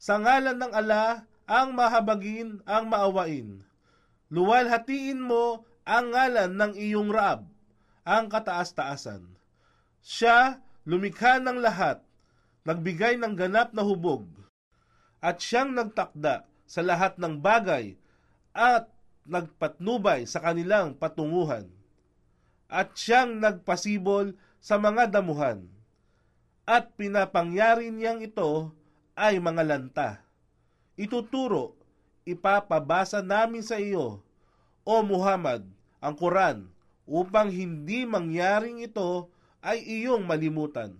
Sa ngalan ng ala, ang mahabagin, ang maawain. Luwalhatiin mo ang ngalan ng iyong Raab, ang kataas-taasan. Siya, lumikha ng lahat, nagbigay ng ganap na hubog, at siyang nagtakda sa lahat ng bagay at nagpatnubay sa kanilang patunguhan. At siyang nagpasibol sa mga damuhan. At pinapangyari niyang ito ay mga lanta. Ituturo, ipapabasa namin sa iyo, O Muhammad, ang Quran, upang hindi mangyaring ito ay iyong malimutan.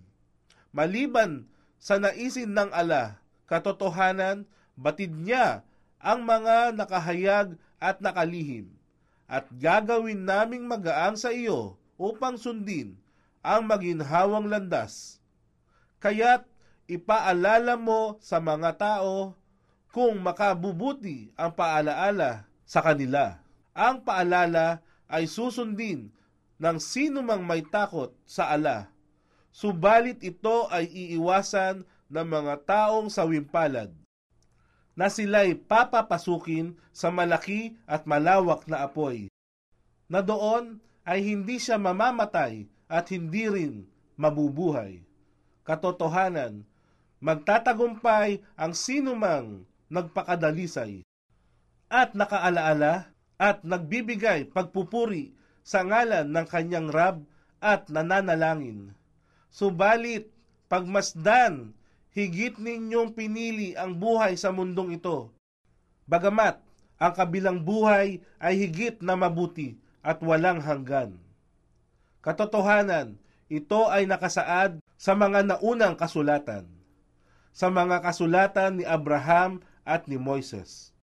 Maliban sa naisin ng ala, katotohanan, batid niya ang mga nakahayag at nakalihim, at gagawin naming magaang sa iyo upang sundin ang maginhawang landas. Kaya't ipaalala mo sa mga tao kung makabubuti ang paalaala sa kanila. Ang paalala ay susundin ng sino mang may takot sa ala. Subalit ito ay iiwasan ng mga taong sawimpalad na sila'y papapasukin sa malaki at malawak na apoy, na doon ay hindi siya mamamatay at hindi rin mabubuhay. Katotohanan, magtatagumpay ang sinumang nagpakadalisay at nakaalaala at nagbibigay pagpupuri sa ngalan ng kanyang Rab at nananalangin. Subalit, pagmasdan, higit ninyong pinili ang buhay sa mundong ito. Bagamat, ang kabilang buhay ay higit na mabuti at walang hanggan. Katotohanan, ito ay nakasaad sa mga naunang kasulatan, sa mga kasulatan ni Abraham at ni Moises.